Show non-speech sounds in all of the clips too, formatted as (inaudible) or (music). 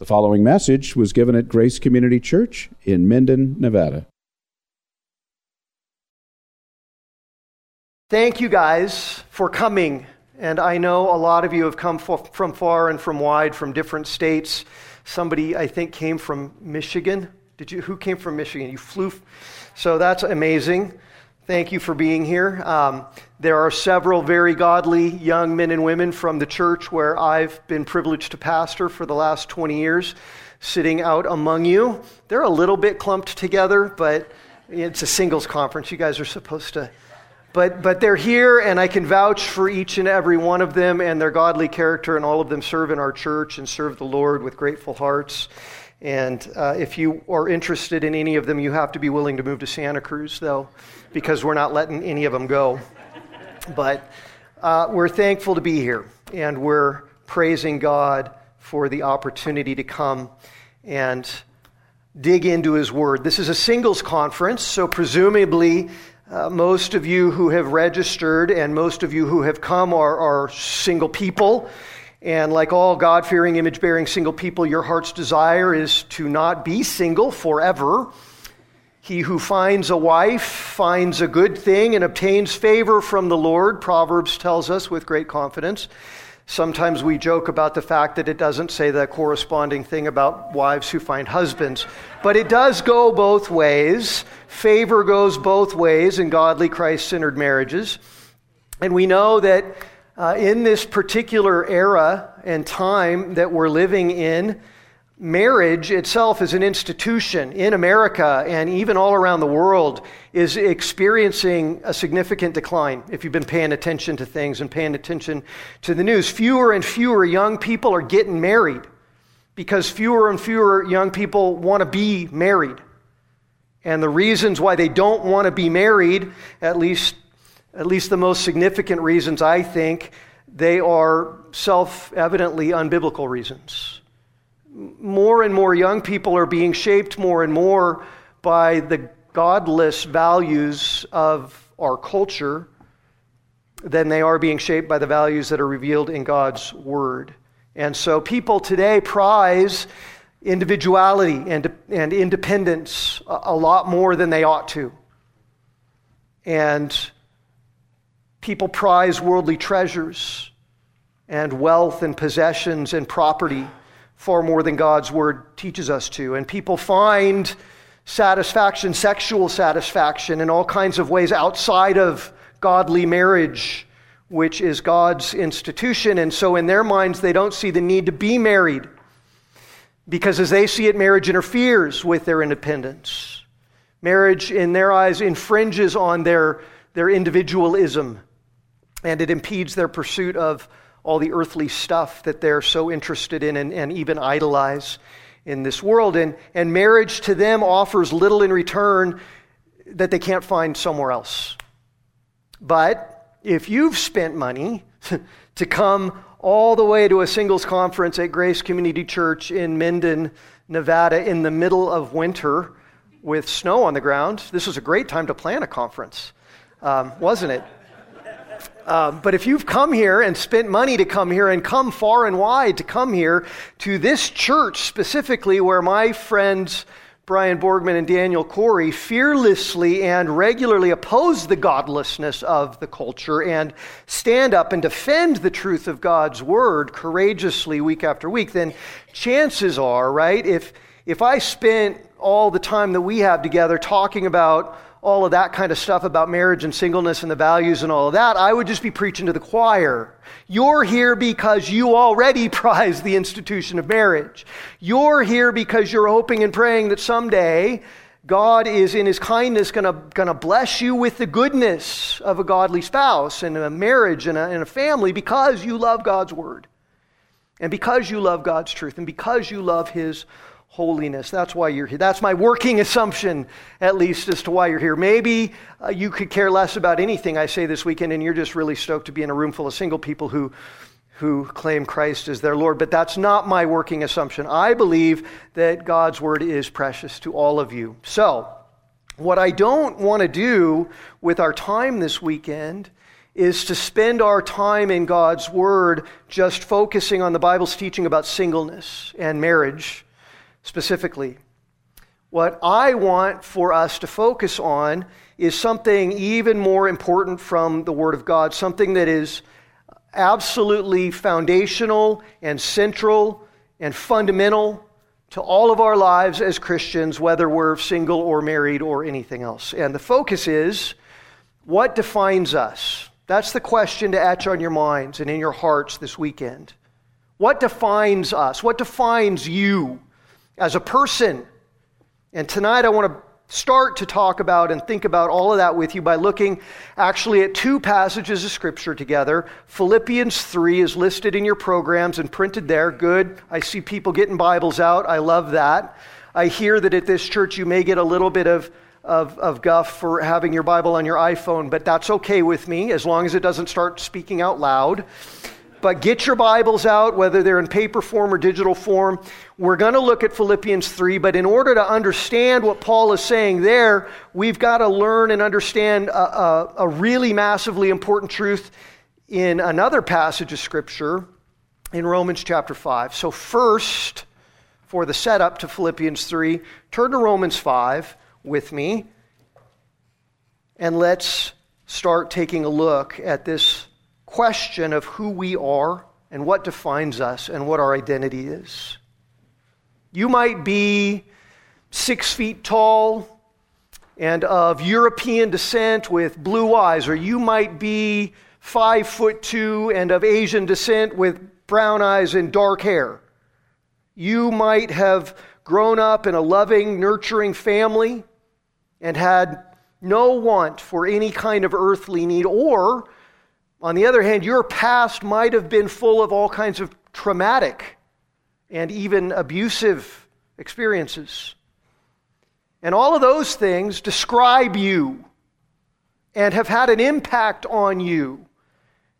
The following message was given at Grace Community Church in Minden, Nevada. Thank you guys for coming. And I know a lot of you have come from far and from wide, from different states. Somebody, I think, came from Michigan. Did you? Who came from Michigan? You flew. So that's amazing. Thank you for being here. Um, there are several very godly young men and women from the church where I've been privileged to pastor for the last 20 years, sitting out among you. They're a little bit clumped together, but it's a singles conference. You guys are supposed to. But, but they're here, and I can vouch for each and every one of them and their godly character, and all of them serve in our church and serve the Lord with grateful hearts. And uh, if you are interested in any of them, you have to be willing to move to Santa Cruz, though, because we're not letting any of them go. But uh, we're thankful to be here, and we're praising God for the opportunity to come and dig into His Word. This is a singles conference, so presumably uh, most of you who have registered and most of you who have come are, are single people. And like all God fearing, image bearing single people, your heart's desire is to not be single forever. He who finds a wife finds a good thing and obtains favor from the Lord, Proverbs tells us with great confidence. Sometimes we joke about the fact that it doesn't say the corresponding thing about wives who find husbands. But it does go both ways. Favor goes both ways in godly, Christ centered marriages. And we know that uh, in this particular era and time that we're living in, marriage itself as an institution in America and even all around the world is experiencing a significant decline if you've been paying attention to things and paying attention to the news. Fewer and fewer young people are getting married because fewer and fewer young people want to be married. And the reasons why they don't want to be married, at least at least the most significant reasons, I think, they are self evidently unbiblical reasons. More and more young people are being shaped more and more by the godless values of our culture than they are being shaped by the values that are revealed in God's Word. And so people today prize individuality and, and independence a, a lot more than they ought to. And People prize worldly treasures and wealth and possessions and property far more than God's word teaches us to. And people find satisfaction, sexual satisfaction, in all kinds of ways outside of godly marriage, which is God's institution. And so, in their minds, they don't see the need to be married because, as they see it, marriage interferes with their independence. Marriage, in their eyes, infringes on their, their individualism and it impedes their pursuit of all the earthly stuff that they're so interested in and, and even idolize in this world. And, and marriage to them offers little in return that they can't find somewhere else. But if you've spent money (laughs) to come all the way to a singles conference at Grace Community Church in Minden, Nevada, in the middle of winter with snow on the ground, this was a great time to plan a conference, um, wasn't it? Um, but if you've come here and spent money to come here and come far and wide to come here to this church specifically where my friends Brian Borgman and Daniel Corey fearlessly and regularly oppose the godlessness of the culture and stand up and defend the truth of God's word courageously week after week, then chances are, right, if, if I spent all the time that we have together talking about all of that kind of stuff about marriage and singleness and the values and all of that, I would just be preaching to the choir. You're here because you already (laughs) prize the institution of marriage. You're here because you're hoping and praying that someday God is, in His kindness, going to bless you with the goodness of a godly spouse and a marriage and a, and a family because you love God's Word. And because you love God's truth and because you love His holiness. That's why you're here. That's my working assumption, at least, as to why you're here. Maybe uh, you could care less about anything I say this weekend, and you're just really stoked to be in a room full of single people who, who claim Christ as their Lord. But that's not my working assumption. I believe that God's word is precious to all of you. So, what I don't want to do with our time this weekend is to spend our time in God's Word just focusing on the Bible's teaching about singleness and marriage specifically. What I want for us to focus on is something even more important from the Word of God, something that is absolutely foundational and central and fundamental to all of our lives as Christians, whether we're single or married or anything else. And the focus is what defines us? That's the question to etch on your minds and in your hearts this weekend. What defines us? What defines you as a person? And tonight I want to start to talk about and think about all of that with you by looking actually at two passages of Scripture together. Philippians 3 is listed in your programs and printed there. Good. I see people getting Bibles out. I love that. I hear that at this church you may get a little bit of, of, of guff for having your Bible on your iPhone, but that's okay with me as long as it doesn't start speaking out loud. But get your Bibles out, whether they're in paper form or digital form. We're going to look at Philippians 3, but in order to understand what Paul is saying there, we've got to learn and understand a, a, a really massively important truth in another passage of Scripture in Romans chapter 5. So, first, for the setup to Philippians 3, turn to Romans 5 with me, and let's start taking a look at this question of who we are and what defines us and what our identity is. You might be six feet tall and of European descent with blue eyes, or you might be five foot two and of Asian descent with brown eyes and dark hair. You might have grown up in a loving, nurturing family and had no want for any kind of earthly need, or on the other hand, your past might have been full of all kinds of traumatic and even abusive experiences. And all of those things describe you and have had an impact on you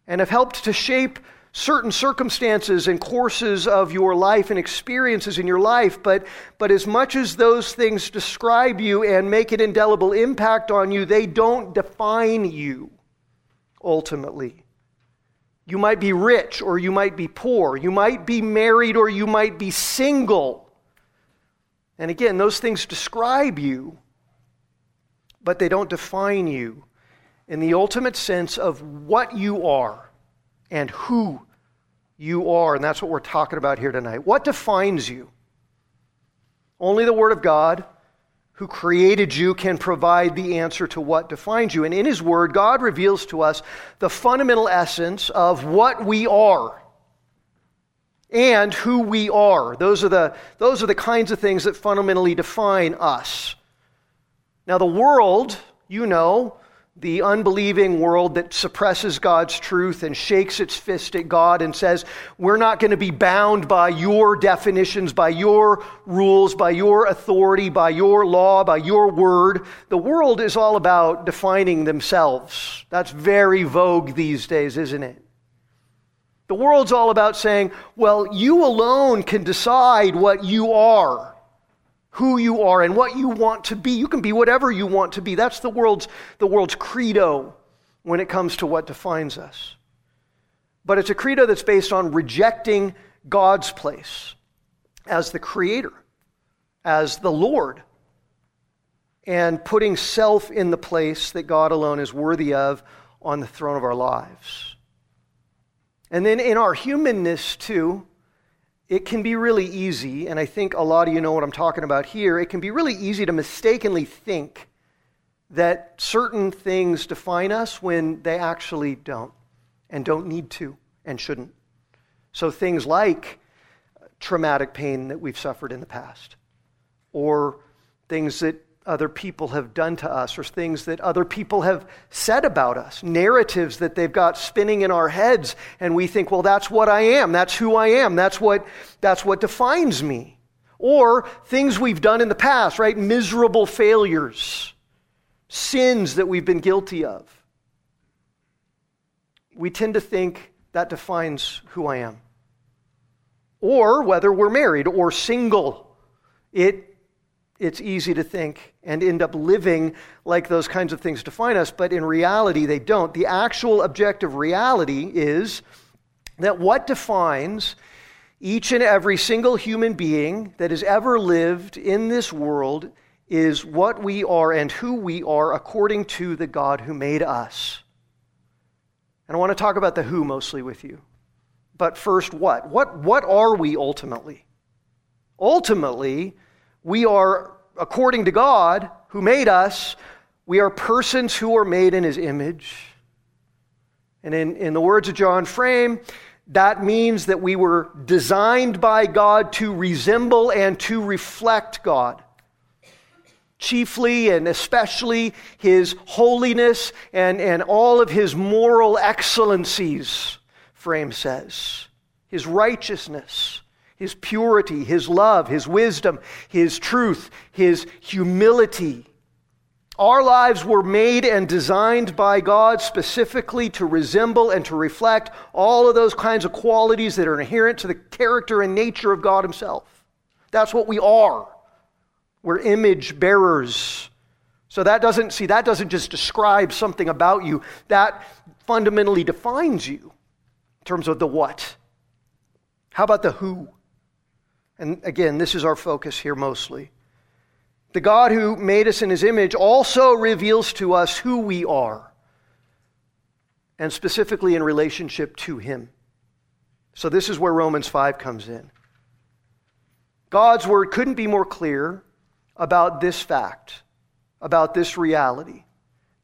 and have helped to shape certain circumstances and courses of your life and experiences in your life. But, but as much as those things describe you and make an indelible impact on you, they don't define you ultimately. You might be rich or you might be poor. You might be married or you might be single. And again, those things describe you, but they don't define you in the ultimate sense of what you are and who you are. And that's what we're talking about here tonight. What defines you? Only the Word of God who created you can provide the answer to what defines you. And in His Word, God reveals to us the fundamental essence of what we are and who we are. Those are the, those are the kinds of things that fundamentally define us. Now, the world, you know, the unbelieving world that suppresses God's truth and shakes its fist at God and says, We're not going to be bound by your definitions, by your rules, by your authority, by your law, by your word. The world is all about defining themselves. That's very vogue these days, isn't it? The world's all about saying, Well, you alone can decide what you are who you are and what you want to be. You can be whatever you want to be. That's the world's, the world's credo when it comes to what defines us. But it's a credo that's based on rejecting God's place as the creator, as the Lord, and putting self in the place that God alone is worthy of on the throne of our lives. And then in our humanness, too, it can be really easy, and I think a lot of you know what I'm talking about here. It can be really easy to mistakenly think that certain things define us when they actually don't, and don't need to, and shouldn't. So things like traumatic pain that we've suffered in the past, or things that other people have done to us or things that other people have said about us, narratives that they've got spinning in our heads, and we think, well, that's what I am, that's who I am, that's what, that's what defines me. Or things we've done in the past, right? Miserable failures, sins that we've been guilty of. We tend to think that defines who I am. Or whether we're married or single. It it's easy to think and end up living like those kinds of things define us, but in reality, they don't. The actual objective reality is that what defines each and every single human being that has ever lived in this world is what we are and who we are according to the God who made us. And I want to talk about the who mostly with you. But first, what? What, what are we ultimately? Ultimately, we are, according to God who made us, we are persons who are made in his image. And in, in the words of John Frame, that means that we were designed by God to resemble and to reflect God. Chiefly and especially his holiness and, and all of his moral excellencies, Frame says. His righteousness, his purity, his love, his wisdom, his truth, his humility. Our lives were made and designed by God specifically to resemble and to reflect all of those kinds of qualities that are inherent to the character and nature of God Himself. That's what we are. We're image bearers. So that doesn't, see, that doesn't just describe something about you, that fundamentally defines you in terms of the what. How about the who? And again, this is our focus here mostly. The God who made us in his image also reveals to us who we are, and specifically in relationship to him. So, this is where Romans 5 comes in. God's word couldn't be more clear about this fact, about this reality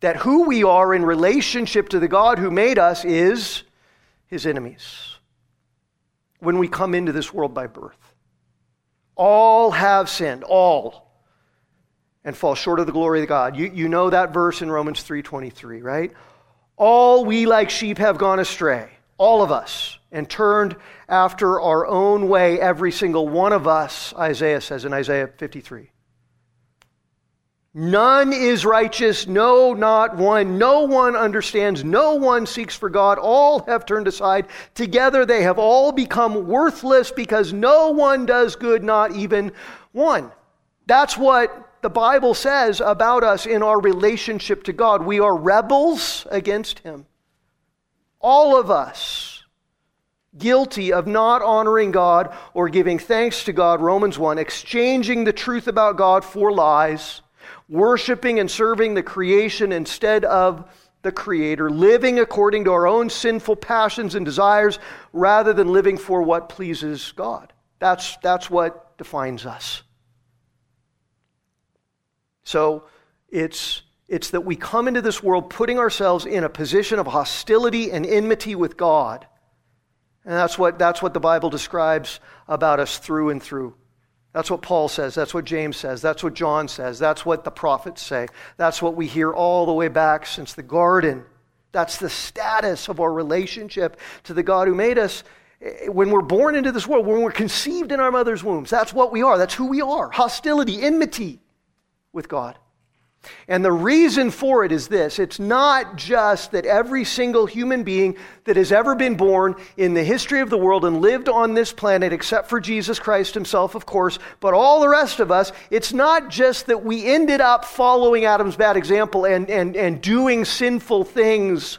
that who we are in relationship to the God who made us is his enemies when we come into this world by birth. All have sinned, all, and fall short of the glory of God. You, you know that verse in Romans 3.23, right? All we like sheep have gone astray, all of us, and turned after our own way, every single one of us, Isaiah says in Isaiah 53. None is righteous, no, not one. No one understands, no one seeks for God. All have turned aside. Together they have all become worthless because no one does good, not even one. That's what the Bible says about us in our relationship to God. We are rebels against Him. All of us guilty of not honoring God or giving thanks to God, Romans 1, exchanging the truth about God for lies worshiping and serving the creation instead of the Creator, living according to our own sinful passions and desires rather than living for what pleases God. That's, that's what defines us. So it's, it's that we come into this world putting ourselves in a position of hostility and enmity with God. And that's what, that's what the Bible describes about us through and through. That's what Paul says. That's what James says. That's what John says. That's what the prophets say. That's what we hear all the way back since the garden. That's the status of our relationship to the God who made us when we're born into this world, when we're conceived in our mother's wombs. That's what we are. That's who we are. Hostility, enmity with God. And the reason for it is this it's not just that every single human being that has ever been born in the history of the world and lived on this planet, except for Jesus Christ himself, of course, but all the rest of us, it's not just that we ended up following Adam's bad example and, and, and doing sinful things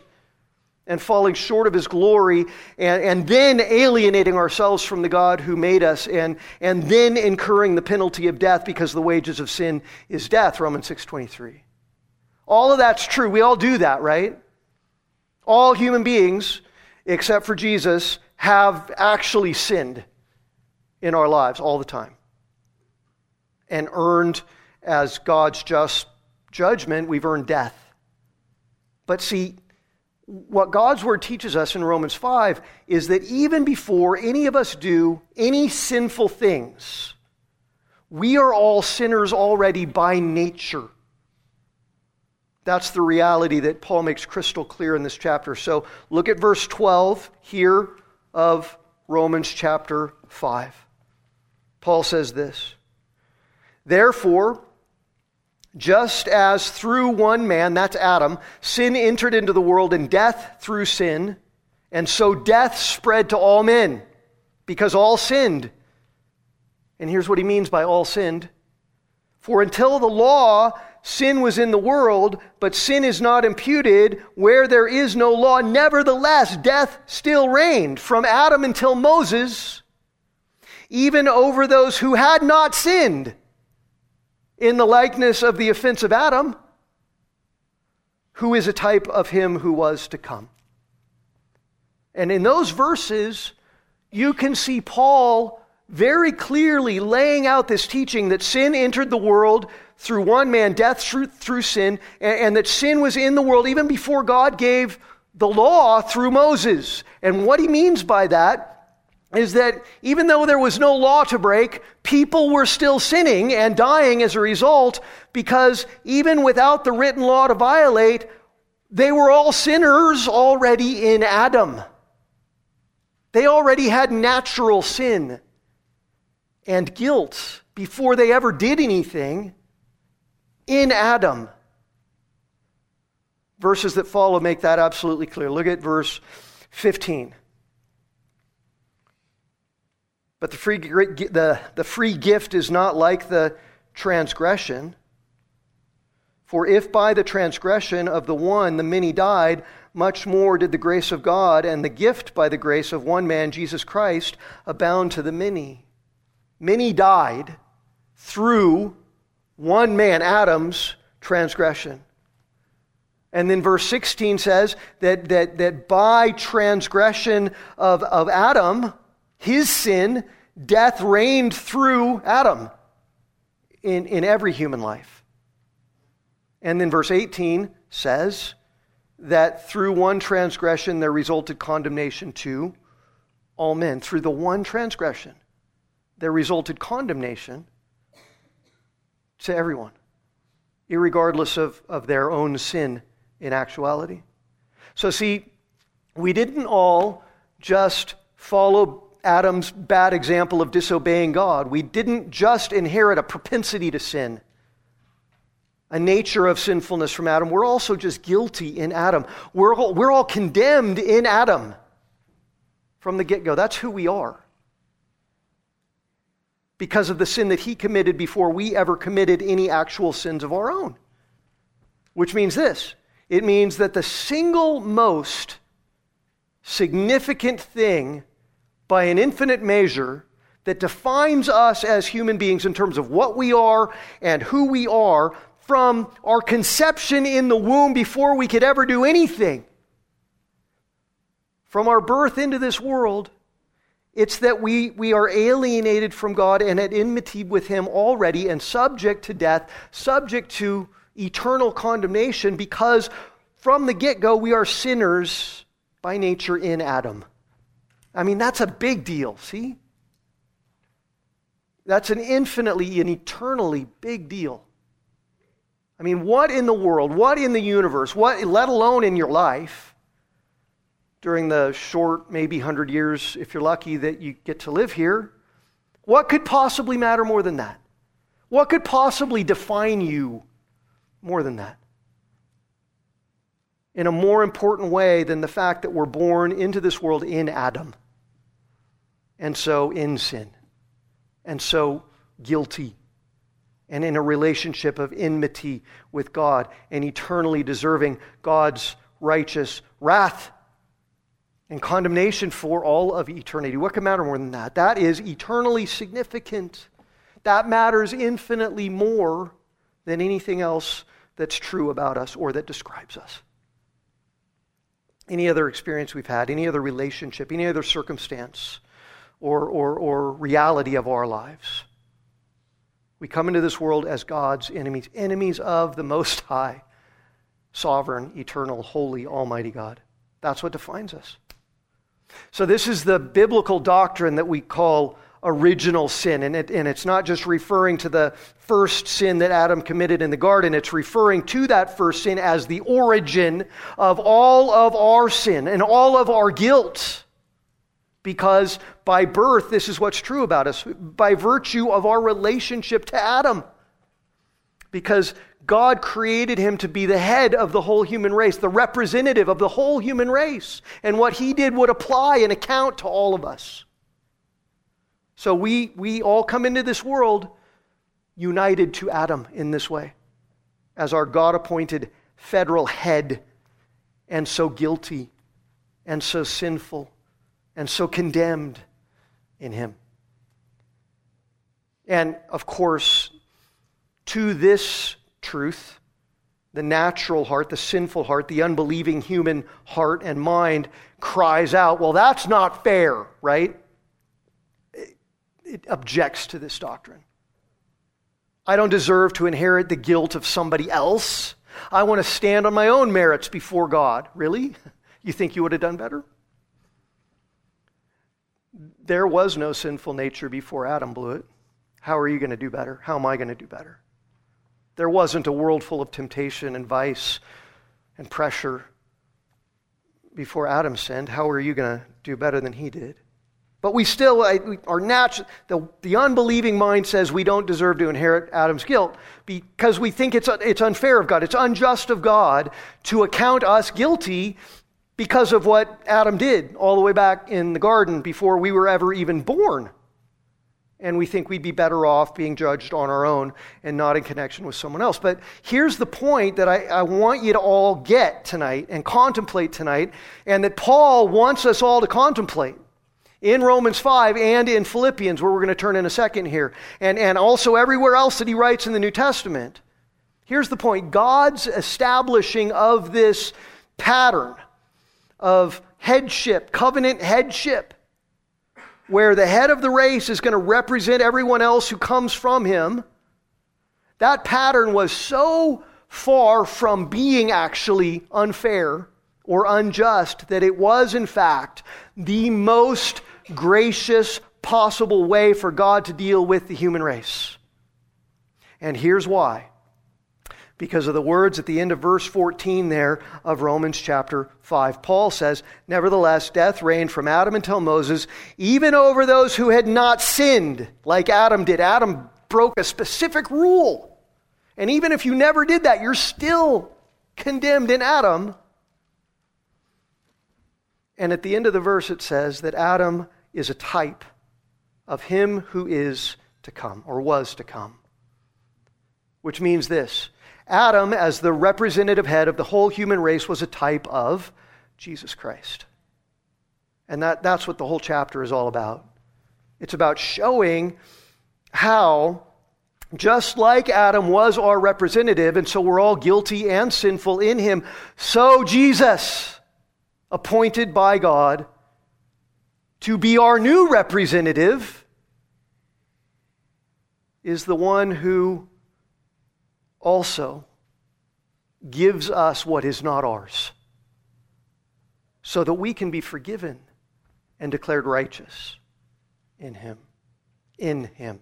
and falling short of his glory, and, and then alienating ourselves from the God who made us, and, and then incurring the penalty of death because the wages of sin is death, Romans 6.23. All of that's true. We all do that, right? All human beings, except for Jesus, have actually sinned in our lives all the time and earned as God's just judgment, we've earned death. But see, what God's word teaches us in Romans 5 is that even before any of us do any sinful things, we are all sinners already by nature. That's the reality that Paul makes crystal clear in this chapter. So look at verse 12 here of Romans chapter 5. Paul says this Therefore, just as through one man, that's Adam, sin entered into the world and death through sin, and so death spread to all men because all sinned. And here's what he means by all sinned For until the law, sin was in the world, but sin is not imputed where there is no law. Nevertheless, death still reigned from Adam until Moses, even over those who had not sinned in the likeness of the offense of Adam, who is a type of him who was to come. And in those verses, you can see Paul very clearly laying out this teaching that sin entered the world through one man, death through, through sin, and, and, that sin was in the world even before God gave the law through Moses. And what he means by that is that even though there was no law to break, people were still sinning and dying as a result because even without the written law to violate, they were all sinners already in Adam. They already had natural sin and guilt before they ever did anything in Adam. Verses that follow make that absolutely clear. Look at verse 15. But the free, the, the free gift is not like the transgression. For if by the transgression of the one the many died, much more did the grace of God and the gift by the grace of one man, Jesus Christ, abound to the many. Many died through one man, Adam's transgression. And then verse 16 says that, that, that by transgression of, of Adam, his sin, death reigned through Adam in, in every human life. And then verse 18 says that through one transgression there resulted condemnation to all men. Through the one transgression there resulted condemnation to everyone, regardless of, of their own sin in actuality. So, see, we didn't all just follow Adam's bad example of disobeying God. We didn't just inherit a propensity to sin, a nature of sinfulness from Adam. We're also just guilty in Adam. We're all, we're all condemned in Adam from the get go. That's who we are because of the sin that he committed before we ever committed any actual sins of our own. Which means this it means that the single most significant thing by an infinite measure that defines us as human beings in terms of what we are and who we are from our conception in the womb before we could ever do anything, from our birth into this world, it's that we, we are alienated from God and at enmity with Him already and subject to death, subject to eternal condemnation because from the get go we are sinners by nature in Adam. I mean, that's a big deal, see? That's an infinitely and eternally big deal. I mean, what in the world, what in the universe, what, let alone in your life, during the short, maybe 100 years, if you're lucky, that you get to live here, what could possibly matter more than that? What could possibly define you more than that? In a more important way than the fact that we're born into this world in Adam, and so in sin, and so guilty, and in a relationship of enmity with God, and eternally deserving God's righteous wrath and condemnation for all of eternity. What could matter more than that? That is eternally significant. That matters infinitely more than anything else that's true about us or that describes us. Any other experience we've had, any other relationship, any other circumstance or, or, or reality of our lives. We come into this world as God's enemies, enemies of the Most (laughs) High, sovereign, eternal, holy, almighty God. That's what defines us. So, this is the biblical doctrine that we call original sin. And, it, and it's not just referring to the first sin that Adam committed in the garden, it's referring to that first sin as the origin of all of our sin and all of our guilt. Because by birth, this is what's true about us, by virtue of our relationship to Adam. Because God created him to be the head of the whole human race, the representative of the whole human race. And what he did would apply and account to all of us. So we, we all come into this world united to Adam in this way as our God appointed federal head, and so guilty, and so sinful, and so condemned in him. And of course, to this truth, the natural heart, the sinful heart, the unbelieving human heart and mind cries out, Well, that's not fair, right? It, it objects to this doctrine. I don't deserve to inherit the guilt of somebody else. I want to stand on my own merits before God. Really? (laughs) You think you would have done better? There was no sinful nature before Adam blew it. How are you going to do better? How am I going to do better? There wasn't a world full of temptation and vice and pressure before Adam sinned. How are you going to do better than he did? But we still, our natural, the, the unbelieving mind says we don't deserve to inherit Adam's guilt because we think it's, it's unfair of God. It's unjust of God to account us guilty because of what Adam did all the way back in the garden before we were ever even born. And we think we'd be better off being judged on our own and not in connection with someone else. But here's the point that I, I want you to all get tonight and contemplate tonight, and that Paul wants us all to contemplate in Romans 5 and in Philippians, where we're going to turn in a second here, and, and also everywhere else that he writes in the New Testament. Here's the point God's establishing of this pattern of headship, covenant headship, where the head of the race is going to represent everyone else who comes from him. That pattern was so far from being actually unfair or unjust that it was, in fact, the most gracious possible way for God to deal with the human race. And here's why because of the words at the end of verse 14 there of Romans chapter 5. Paul says, Nevertheless, death reigned from Adam until Moses, even over those who had not sinned, like Adam did. Adam broke a specific rule. And even if you never did that, you're still condemned in Adam. And at the end of the verse, it says that Adam is a type of him who is to come, or was to come. Which means this Adam, as the representative head of the whole human race, was a type of Jesus Christ. And that, that's what the whole chapter is all about. It's about showing how, just like Adam was our representative, and so we're all guilty and sinful in him, so Jesus, appointed by God to be our new representative, is the one who also gives us what is not ours so that we can be forgiven and declared righteous in Him. In Him.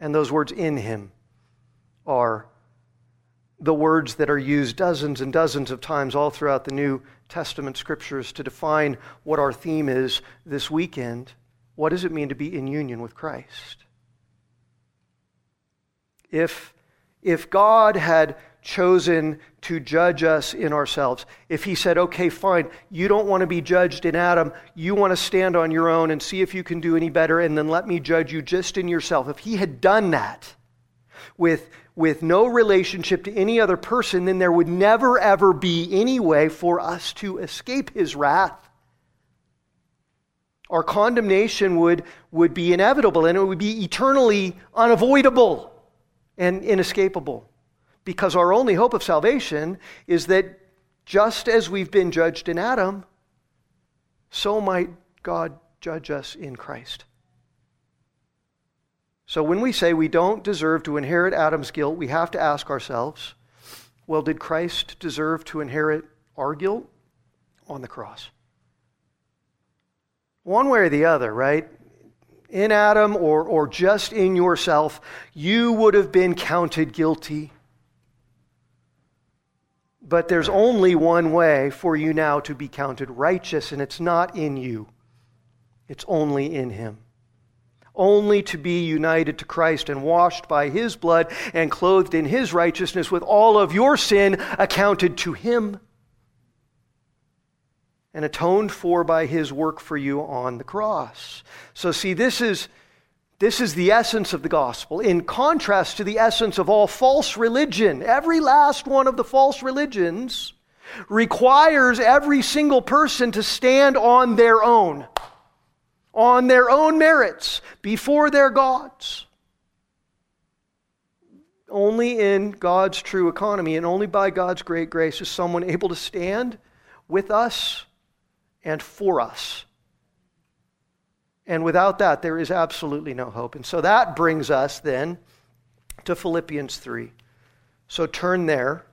And those words, in Him, are the words that are used dozens and dozens of times all throughout the New Testament scriptures to define what our theme is this weekend. What does it mean to be in union with Christ? If if God had chosen to judge us in ourselves, if He said, okay, fine, you don't want to be judged in Adam, you want to stand on your own and see if you can do any better, and then let me judge you just in yourself. If He had done that with, with no relationship to any other person, then there would never, ever be any way for us to escape His wrath. Our condemnation would, would be inevitable and it would be eternally unavoidable and inescapable. Because our only hope of salvation is that just as we've been judged in Adam, so might God judge us in Christ. So when we say we don't deserve to inherit Adam's guilt, we have to ask ourselves well, did Christ deserve to inherit our guilt on the cross? One way or the other, right? In Adam or, or just in yourself, you would have been counted guilty. But there's only one way for you now to be counted righteous, and it's not in you, it's only in Him. Only to be united to Christ and washed by His blood and clothed in His righteousness with all of your sin accounted to Him and atoned for by his work for you on the cross. So, see, this is This is the essence of the gospel, in contrast to the essence of all false religion. Every last one of the false religions requires every single person to stand on their own, on their own merits, before their gods. Only in God's true economy and only by God's great grace is someone able to stand with us and for us. And without that, there is absolutely no hope. And so that brings us then to Philippians 3. So turn there.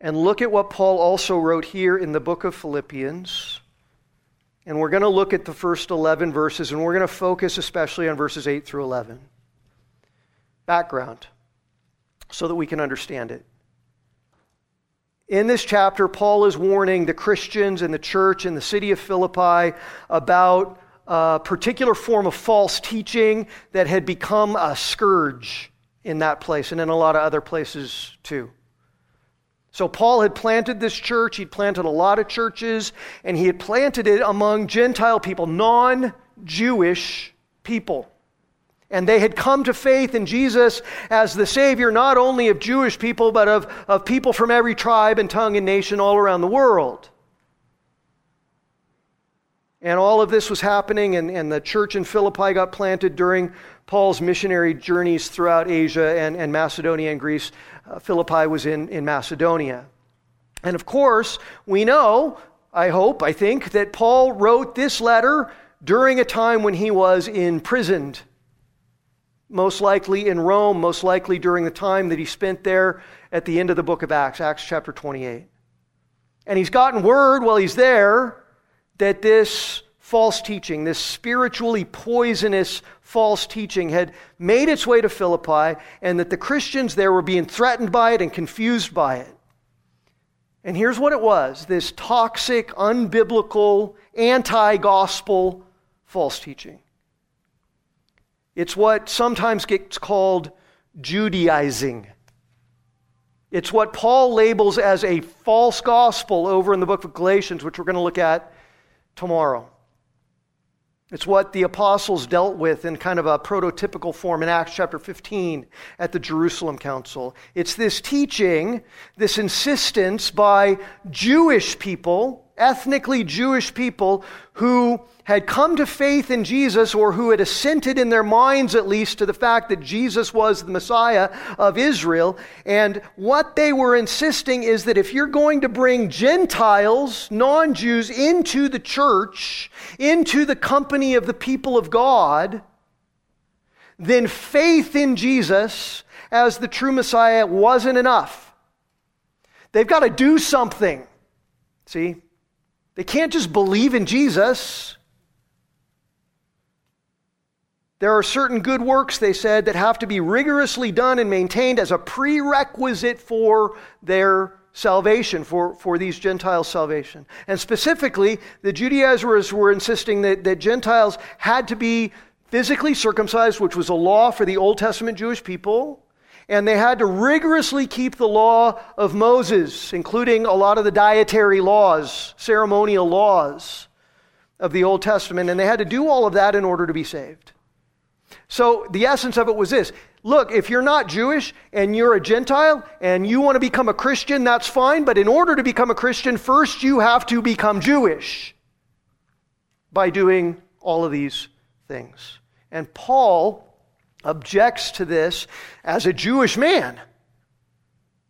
And look at what Paul also wrote here in the book of Philippians. And we're going to look at the first 11 verses, and we're going to focus especially on verses 8 through 11. Background, so that we can understand it. In this chapter, Paul is warning the Christians and the church in the city of Philippi about a particular form of false teaching that had become a scourge in that place and in a lot of other places too. So, Paul had planted this church, he'd planted a lot of churches, and he had planted it among Gentile people, non Jewish people. And they had come to faith in Jesus as the Savior, not only of Jewish people, but of, of people from every tribe and tongue and nation all around the world. And all of this was happening, and, and the church in Philippi got planted during Paul's missionary journeys throughout Asia and, and Macedonia and Greece. Uh, Philippi was in, in Macedonia. And of course, we know, I hope, I think, that Paul wrote this letter during a time when he was imprisoned most likely in Rome, most likely during the time that he spent there at the end of the book of Acts, Acts chapter 28. And he's gotten word while he's there that this false teaching, this spiritually poisonous false teaching, had made its way to Philippi, and that the Christians there were being threatened by it and confused by it. And here's what it was this toxic, unbiblical, anti gospel false teaching. It's what sometimes gets called Judaizing. It's what Paul labels as a false gospel over in the book of Galatians, which we're going to look at tomorrow. It's what the apostles dealt with in kind of a prototypical form in Acts chapter 15 at the Jerusalem Council. It's this teaching, this insistence by Jewish people ethnically Jewish people who had come to faith in Jesus or who had assented in their minds at least to the fact that Jesus was the Messiah of Israel. And what they were insisting is that if you're going to bring Gentiles, non Jews, into the church, into the company of the people of God, then faith in Jesus as the true Messiah wasn't enough. They've got to do something. See? They can't just believe in Jesus. There are certain good works, they said, that have to be rigorously done and maintained as a prerequisite for their salvation, for, for these Gentiles' salvation. And specifically, the Judaizers were insisting that, that Gentiles had to be physically circumcised, which was a law for the Old Testament Jewish people and they had to rigorously keep the law of Moses, including a lot of the dietary laws, ceremonial laws of the Old Testament, and they had to do all of that in order to be saved. So the essence of it was this. Look, if you're not Jewish and you're a Gentile and you want to become a Christian, that's fine, but in order to become a Christian, first you have to become Jewish by doing all of these things. And Paul objects to this as a Jewish man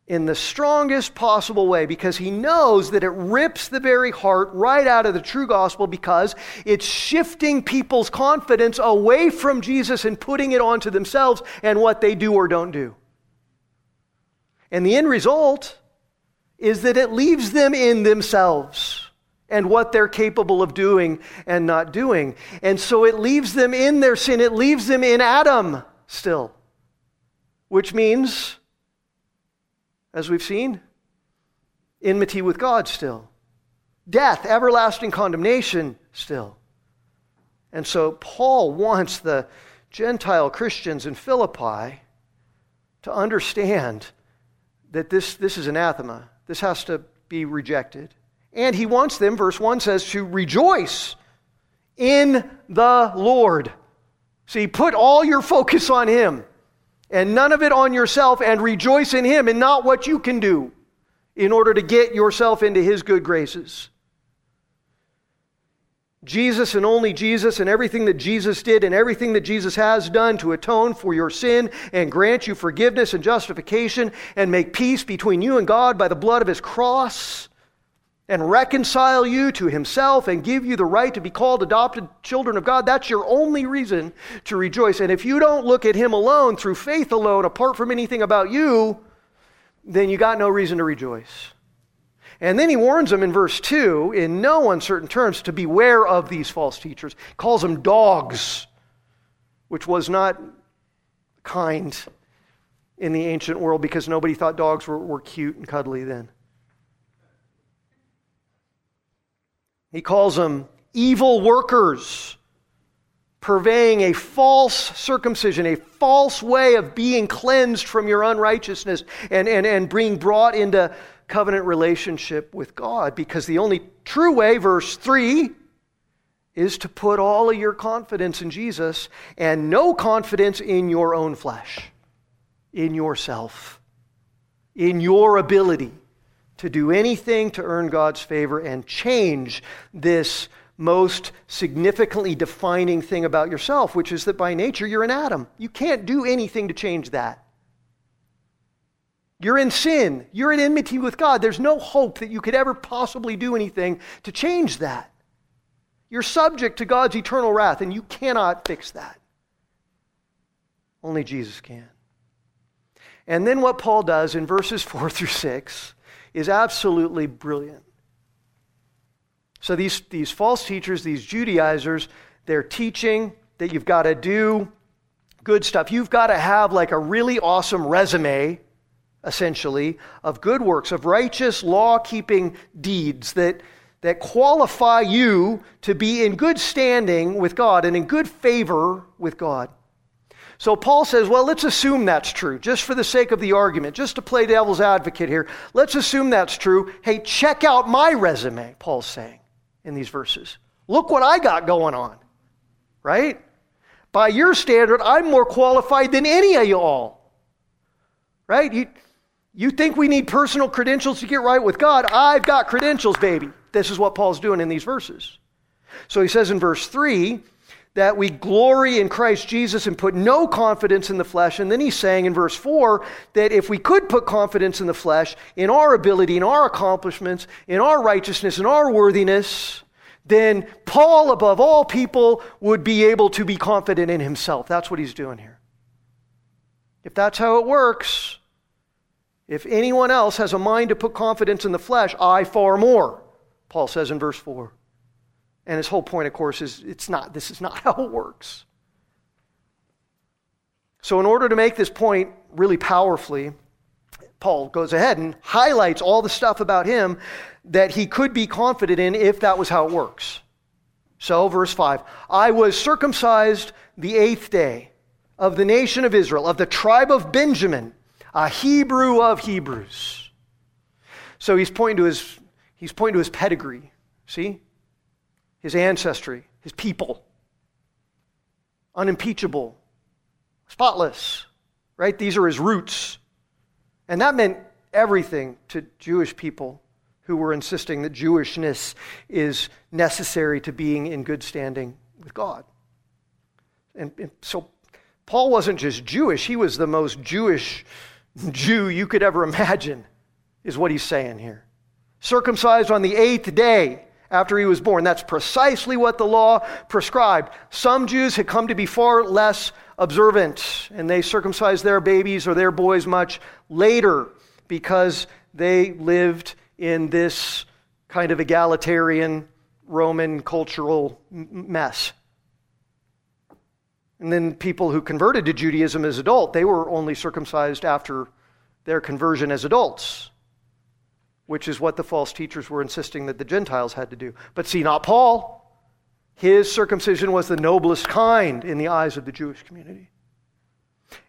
in the strongest possible way because he knows that it rips the very heart right out of the true gospel because it's shifting people's confidence away from Jesus and putting it onto themselves and what they do or don't do. And the end result is that it leaves them in themselves and what they're capable of doing and not doing. And so it leaves them in their sin, it leaves them in Adam still, which means, as we've seen, enmity with God still, death, everlasting condemnation still. And so Paul wants the Gentile Christians in Philippi to understand that this, this is anathema. This has to be rejected. And he wants them, verse 1 says, to rejoice in the Lord. See, put all your focus on Him and none of it on yourself and rejoice in Him and not what you can do in order to get yourself into His good graces. Jesus and only Jesus and everything that Jesus did and everything that Jesus has done to atone for your sin and grant you forgiveness and justification and make peace between you and God by the blood of his cross and reconcile you to himself and give you the right to be called adopted children of God. That's your only reason to rejoice. And if you don't look at him alone through faith alone, apart from anything about you, then you got no reason to rejoice. And then he warns them in verse 2 in no uncertain terms to beware of these false teachers. He calls them dogs, which was not kind in the ancient world because nobody thought dogs were, were cute and cuddly then. He calls them evil workers, purveying a false circumcision, a false way of being cleansed from your unrighteousness and, and, and being brought into covenant relationship with God. Because the only true way, verse 3, is to put all of your confidence in Jesus and no confidence in your own flesh, in yourself, in your ability to do anything to earn God's favor and change this most significantly defining thing about yourself, which is that by nature you're an Adam. You can't do anything to change that. You're in sin. You're in enmity with God. There's no hope that you could ever possibly do anything to change that. You're subject to God's eternal wrath, and you cannot fix that. Only Jesus can. And then what Paul does in verses (laughs) 4 through 6 is absolutely brilliant. So these, these false teachers, these Judaizers, they're teaching that you've got to do good stuff. You've got to have like a really awesome resume essentially, of good works, of righteous law keeping deeds that, that qualify you to be in good standing with God and in good favor with God. So Paul says, well, let's assume that's true, just for the sake of the argument, just to play devil's advocate here. Let's assume that's true. Hey, check out my resume, Paul's saying in these verses. Look what I got going on, right? By your standard, I'm more qualified than any of you all, right? You, you think we need personal credentials to get right with God? I've got credentials, baby. This is what Paul's doing in these verses. So he says in verse 3 that we glory in Christ Jesus and put no confidence in the flesh. And then he's saying in verse 4 that if we could put confidence in the flesh, in our ability, in our accomplishments, in our righteousness, in our worthiness, then Paul, above all people, would be able to be confident in himself. That's what he's doing here. If that's how it works, if anyone else has a mind to put confidence in the flesh, I far more, Paul says in verse 4. And his whole point, of course, is it's not, this is not (laughs) how it works. So, in order to make this point really powerfully, Paul goes ahead and highlights all the stuff about him that he could be confident in if that was how it works. So, verse 5 I was circumcised the eighth day of the nation of Israel, of the tribe of Benjamin a Hebrew of Hebrews. So he's pointing to his, he's pointing to his pedigree. See? His ancestry, his people. Unimpeachable, spotless, right? These are his roots. And that meant everything to Jewish people who were insisting that Jewishness is necessary to being in good standing with God. And, and so Paul wasn't just Jewish, he was the most Jewish Jew you could ever imagine, is what he's saying here. Circumcised on the eighth day after he was born. That's precisely what the law prescribed. Some Jews had come to be far less observant, and they circumcised their babies or their boys much later because they lived in this kind of egalitarian Roman cultural mess. And then people who converted to Judaism as adult, they were only circumcised after their conversion as adults, which is what the false teachers were insisting that the Gentiles had to do. But see, not Paul. His circumcision was the noblest kind in the eyes of the Jewish community.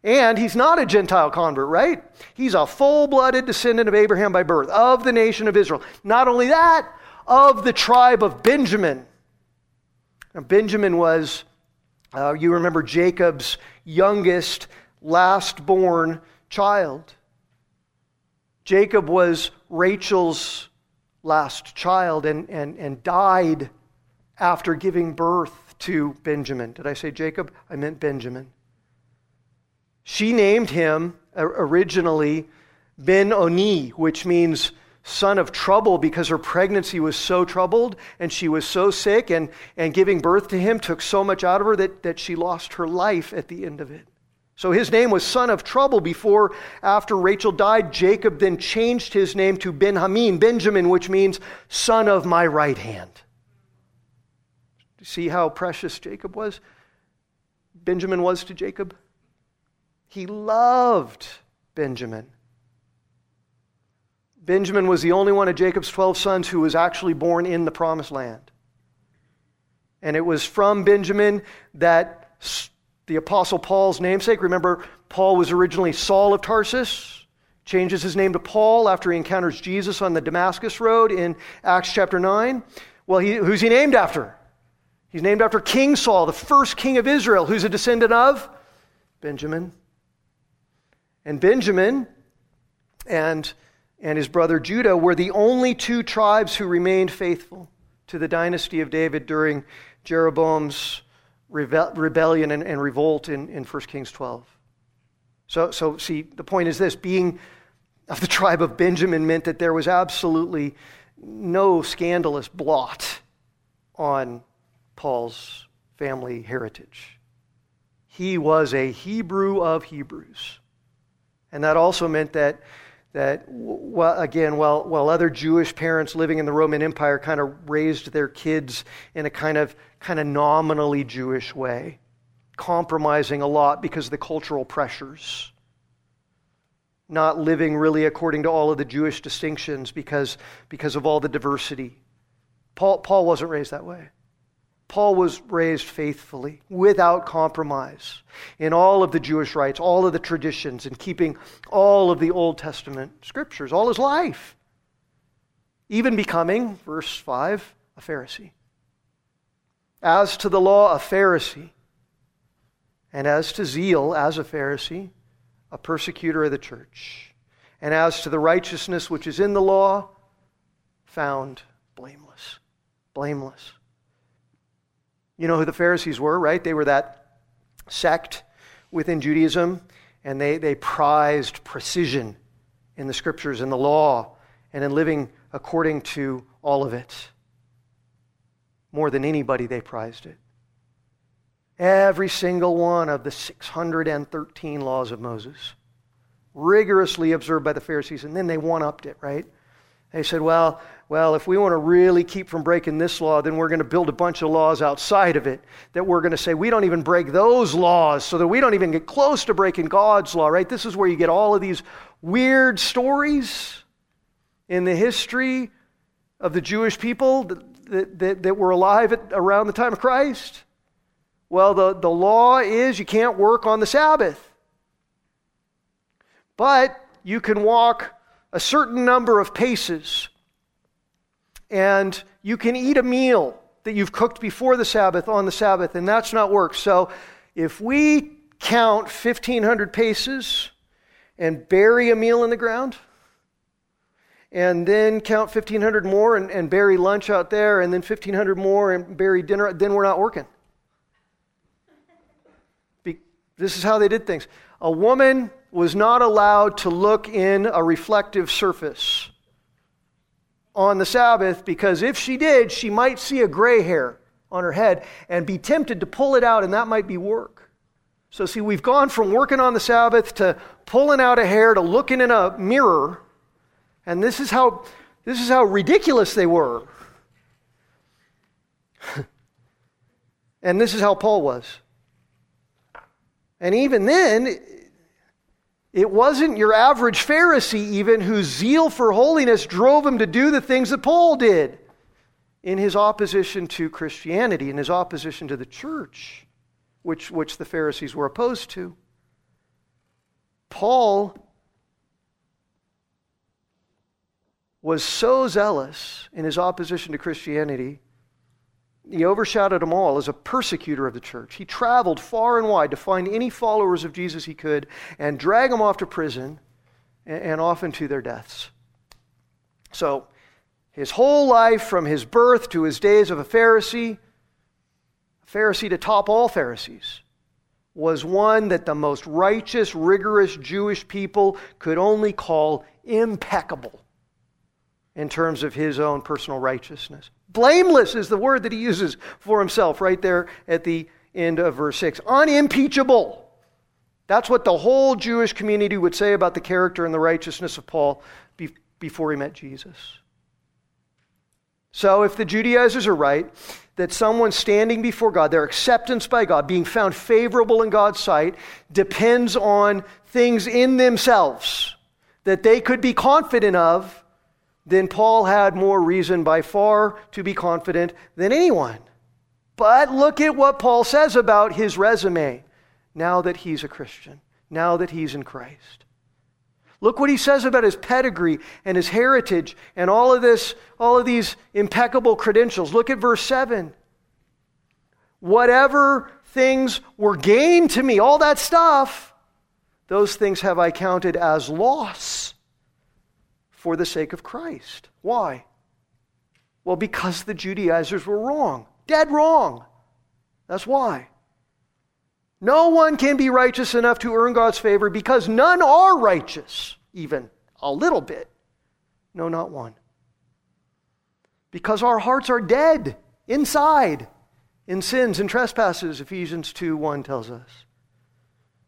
And he's not a Gentile convert, right? He's a full blooded descendant of Abraham by birth, of the nation of Israel. Not only that, of the tribe of Benjamin Now, Benjamin was, uh, you remember, Jacob's youngest, last born child. Jacob was Rachel's last child and, and, and died after giving birth to Benjamin. Did I say Jacob? I meant Benjamin. She named him originally Ben Oni, which means son of trouble because her pregnancy was so troubled and she was so sick, and, and giving birth to him took so much out of her that, that she lost her life at the end of it. So his name was son of trouble before, after Rachel died. Jacob then changed his name to Benjamin, Benjamin, which means son of my right hand. See how precious Jacob was? Benjamin was to Jacob. He loved Benjamin. Benjamin was the only one of Jacob's 12 sons who was actually born in the promised land. And it was from Benjamin that the Apostle Paul's namesake, remember, Paul was originally Saul of Tarsus, changes his name to Paul after he encounters Jesus on the Damascus Road in Acts chapter 9. Well, he, who's he named after? He's named after King Saul, the first king of Israel, who's a descendant of Benjamin. And Benjamin and and his brother Judah were the only two tribes who remained faithful to the dynasty of David during Jeroboam's rebellion and, and revolt in, in 1 Kings 12. So, so, see, the point is this being of the tribe of Benjamin meant that there was absolutely no scandalous blot on Paul's family heritage. He was a Hebrew of Hebrews. And that also meant that that, well, again, while, while other Jewish parents living in the Roman Empire kind of raised their kids in a kind of, kind of nominally Jewish way, compromising a lot because of the cultural pressures, not living really according to all of the Jewish distinctions because, because of all the diversity. Paul, Paul wasn't raised that way. Paul was raised faithfully, without compromise, in all of the Jewish rites, all of the traditions, and keeping all of the Old Testament scriptures all his life. Even becoming, verse 5, a Pharisee. As to the law, a Pharisee. And as to zeal, as a Pharisee, a persecutor of the church. And as to the righteousness which is in the law, found blameless. Blameless. You know who the Pharisees were, right? They were that sect within Judaism, and they, they prized precision in the scriptures and the law and in living according to all of it. More than anybody, they prized it. Every single one of the 613 laws of Moses, rigorously observed by the Pharisees, and then they one upped it, right? They said, well, well, if we want to really keep from breaking this law, then we're going to build a bunch of laws outside of it that we're going to say we don't even break those laws so that we don't even get close to breaking God's law, right? This is where you get all of these weird stories in the history of the Jewish people that, that, that were alive at, around the time of Christ. Well, the, the law is you can't work on the Sabbath. But you can walk a certain number of paces, and you can eat a meal that you've cooked before the Sabbath on the Sabbath, and that's not work. So if we count 1,500 paces and bury a meal in the ground, and then count 1,500 more and, and bury lunch out there, and then 1,500 more and bury dinner, then we're not working. Be- this is how they did things. A woman was not allowed to look in a reflective surface on the Sabbath because if she did, she might see a gray hair on her head and be tempted to pull it out, and that might be work. So, see, we've gone from working on the Sabbath to pulling out a hair to looking in a mirror, and this is how, this is how ridiculous they were. (laughs) and this is how Paul was. And even then, it wasn't your average Pharisee, even, whose zeal for holiness drove him to do the things that Paul did in his opposition to Christianity, in his opposition to the church, which, which the Pharisees were opposed to. Paul was so zealous in his opposition to Christianity he overshadowed them all as a persecutor of the church. He traveled far and wide to find any followers of Jesus he could and drag them off to prison and often to their deaths. So, his whole life, from his birth to his days of a Pharisee, a Pharisee to top all Pharisees, was one that the most righteous, rigorous Jewish people could only call impeccable in terms of his own personal righteousness. Blameless is the word that he uses for himself right there at the end of verse 6. Unimpeachable. That's what the whole Jewish community would say about the character and the righteousness of Paul before he met Jesus. So, if the Judaizers are right, that someone standing before God, their acceptance by God, being found favorable in God's sight, depends on things in themselves that they could be confident of, then Paul had more reason by far to be confident than anyone. But look at what Paul says about his resume now that he's a Christian, now that he's in Christ. Look what he says about his pedigree and his heritage and all of this, all of these impeccable credentials. Look at verse 7. Whatever things were gained to me, all that stuff, those things have I counted as loss for the sake of Christ. Why? Well, because the Judaizers were wrong, dead wrong. That's why. No one can be righteous enough to earn God's favor because none are righteous, even a little bit. No, not one. Because our hearts are dead inside in sins and trespasses, Ephesians 2 1 tells us.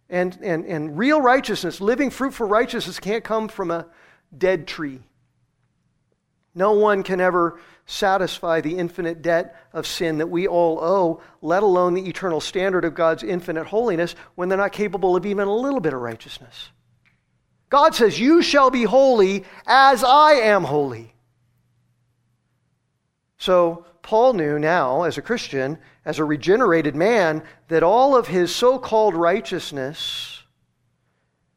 And, and, and real righteousness, living fruitful righteousness, can't come from a dead tree. No one can ever satisfy the infinite debt of sin that we all owe, let alone the eternal standard of God's infinite holiness, when they're not capable of even a little bit of righteousness. God says, You shall be holy as I am holy. So, Paul knew now, as a Christian, as a regenerated man, that all of his so called righteousness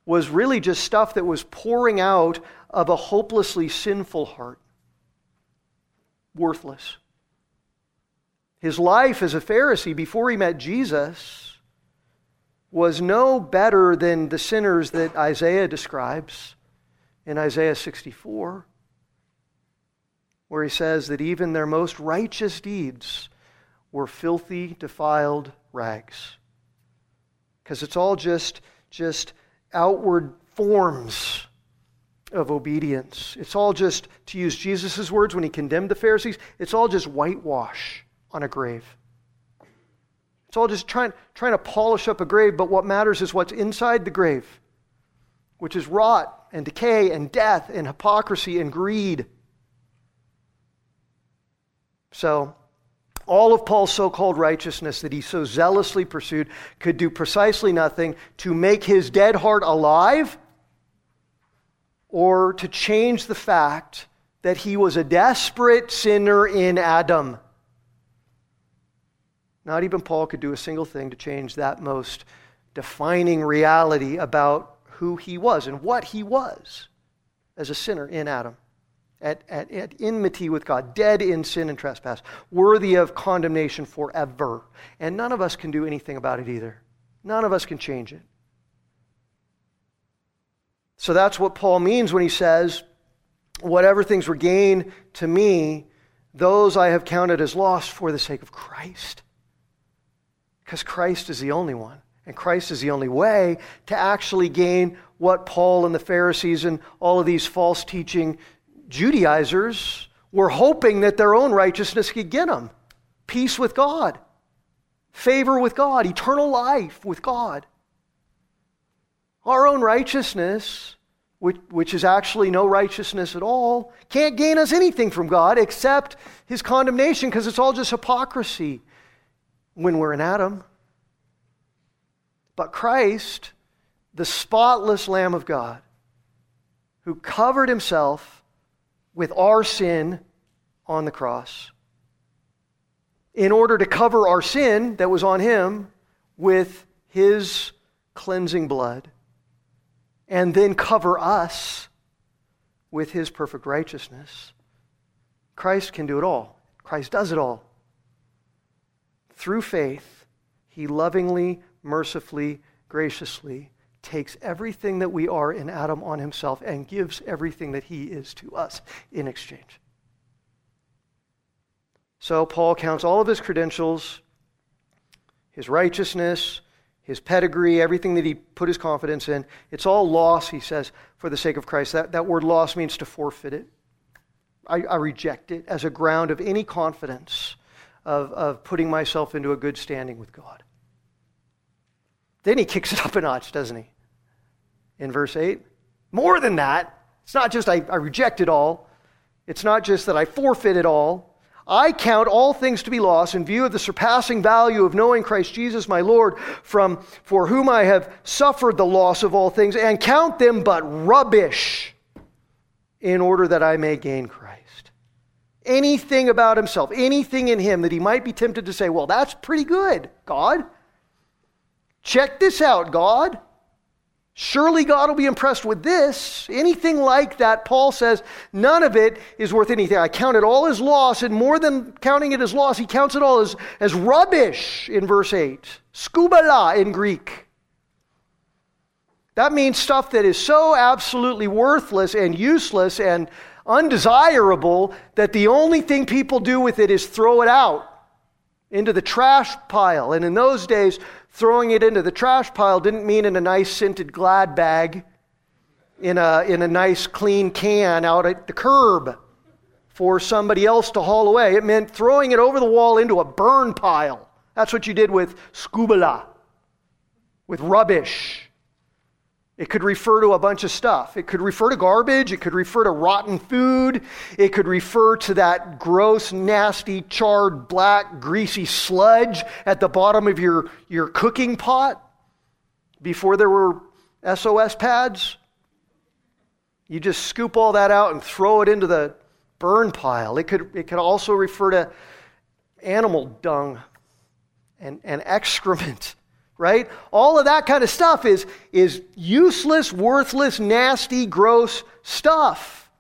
was really just stuff that was pouring out of a hopelessly sinful heart worthless. His life as a Pharisee before he met Jesus was no better than the sinners that Isaiah describes in Isaiah 64, where he says that even their most righteous deeds were filthy, defiled rags. Because it's all just, just outward forms of obedience. It's all just, to use Jesus' words when he condemned the Pharisees, it's all just whitewash on a grave. It's all just trying, trying to polish up a grave, but what matters is what's inside the grave, which is rot and decay and death and hypocrisy and greed. So, all of Paul's so called righteousness that he so zealously pursued could do precisely nothing to make his dead heart alive or to change the fact that he was a desperate sinner in Adam. Not even Paul could do a single thing to change that most defining reality about who he was and what he was as a sinner in Adam, at, at, at enmity with God, dead in sin and trespass, worthy of condemnation forever. And none of us can do anything about it either. None of us can change it. So that's what Paul means when he says, Whatever things were gain to me, those I have counted as lost for the sake of Christ. Because Christ is the only one. And Christ is the only way to actually gain what Paul and the Pharisees and all of these false teaching Judaizers were hoping that their own righteousness could get them peace with God, favor with God, eternal life with God. Our own righteousness, which, which is actually no righteousness at all, can't gain us anything from God except his condemnation because it's all just hypocrisy when we're in Adam. But Christ, the spotless Lamb of God, who covered himself with our sin on the cross, in order to cover our sin that was on him with his cleansing blood, and then cover us with his perfect righteousness. Christ can do it all. Christ does it all. through faith, he lovingly, mercifully, graciously takes everything that we are in Adam on himself and gives everything that he is to us in exchange. So Paul counts all of his credentials, his righteousness, his pedigree, everything that he put his confidence in. It's all loss, he says, for the sake of Christ. That, that word loss means to forfeit it. I, I reject it as a ground of any confidence of, of putting myself into a good standing with God. Then he kicks it up a notch, doesn't he? In verse 8. More than that, it's not just I, I reject it all, it's not just that I forfeit it all. I count all things to be lost in view of the surpassing value of knowing Christ Jesus my Lord, from for whom I have suffered the loss of all things, and count them but rubbish in order that I may gain Christ. Anything about himself, anything in him that he might be tempted to say, well, that's pretty good, God. Check this out, God. Surely God will be impressed with this. Anything like that, Paul says, none of it is worth anything. I count it all as loss, and more than counting it as loss, he counts it all as, as rubbish in verse 8. Skubala in Greek. That means stuff that is so absolutely worthless and useless and undesirable that the only thing people do with it is throw it out into the trash pile. And in those days, throwing it into the trash pile didn't mean in a nice scented glad bag, in a, in a nice clean can out at the curb for somebody else to haul away. It meant throwing it over the wall into a burn pile. That's what you did with skubala, with rubbish. It could refer to a bunch of stuff. It could refer to garbage. It could refer to rotten food. It could refer to that gross, nasty, charred, black, greasy sludge at the bottom of your, your cooking pot before there were SOS pads. You just scoop all that out and throw it into the burn pile. It could, it could also refer to animal dung and, and excrement right? All of that kind of stuff is, is useless, worthless, nasty, gross stuff.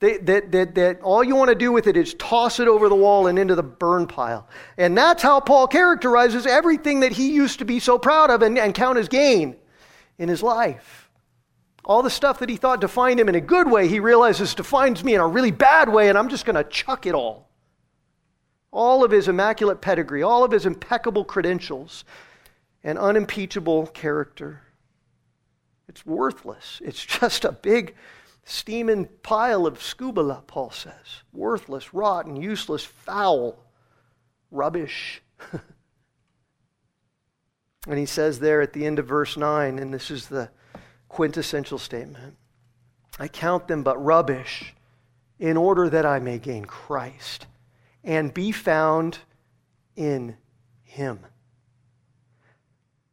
That, that, that, that all you want to do with it is toss it over the wall and into the burn pile. And that's how Paul characterizes everything that he used to be so proud of and, and count as gain in his life. All the stuff that he thought defined him in a good way, he realizes defines me in a really bad way, and I'm just going to chuck it all. All of his immaculate pedigree, all of his impeccable credentials, and unimpeachable character. It's worthless. It's (laughs) just a big steaming pile of skubala, Paul says. Worthless, rotten, useless, foul, rubbish. (laughs) and he says there at the end of verse 9, and this is the quintessential statement I count them but rubbish in order that I may gain Christ and be found in him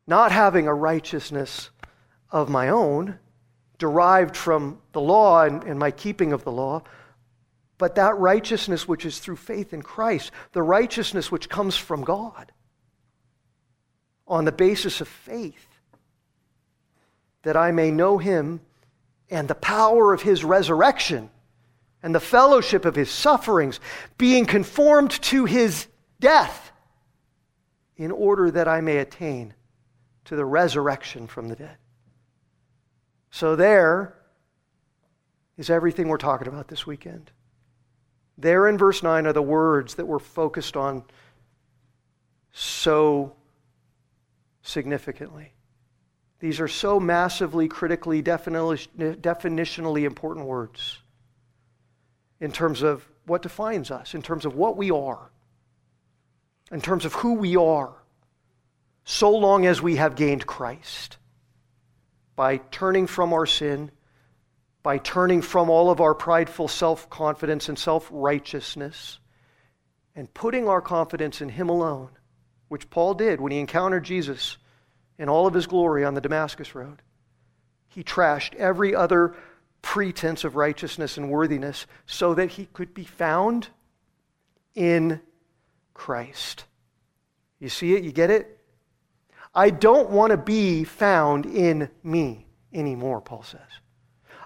not having a righteousness of my own, derived from the law and, and, my keeping of the law, but that righteousness which is through faith in Christ, the righteousness which comes from God on the basis of faith, that I may know him and the power of his resurrection and the fellowship of his sufferings, being conformed to his death, in order that I may attain to the resurrection from the dead. So, there is everything we're talking about this weekend. There in verse 9 are the words that we're focused on so significantly. These are so massively, critically, definitionally important words in terms of what defines us, in terms of what we are, in terms of who we are so long as we have gained Christ. By turning from our sin, by turning from all of our prideful self confidence and self righteousness, and putting our confidence in Him alone, which Paul did when he encountered Jesus in all of his glory on the Damascus Road. He trashed every other pretense of righteousness and worthiness so that he could be found in Christ. You see it? You get it? I don't want to be found in me anymore, Paul says.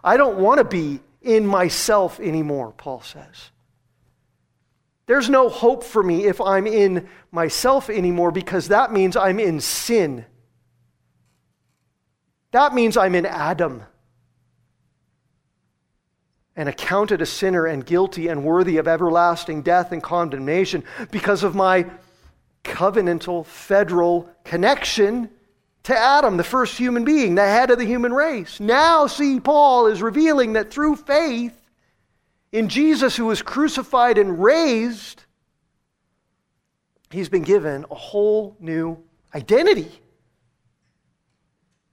I don't want to be in myself anymore, Paul says. There's no hope for me if I'm in myself anymore because that means I'm in sin. That means I'm in Adam and accounted a sinner and guilty and worthy of everlasting death and condemnation because of my covenantal federal connection to Adam, the first human being, the head of the human race. Now, see, Paul is revealing that through faith in Jesus, who was crucified and raised, he's been given a whole new identity.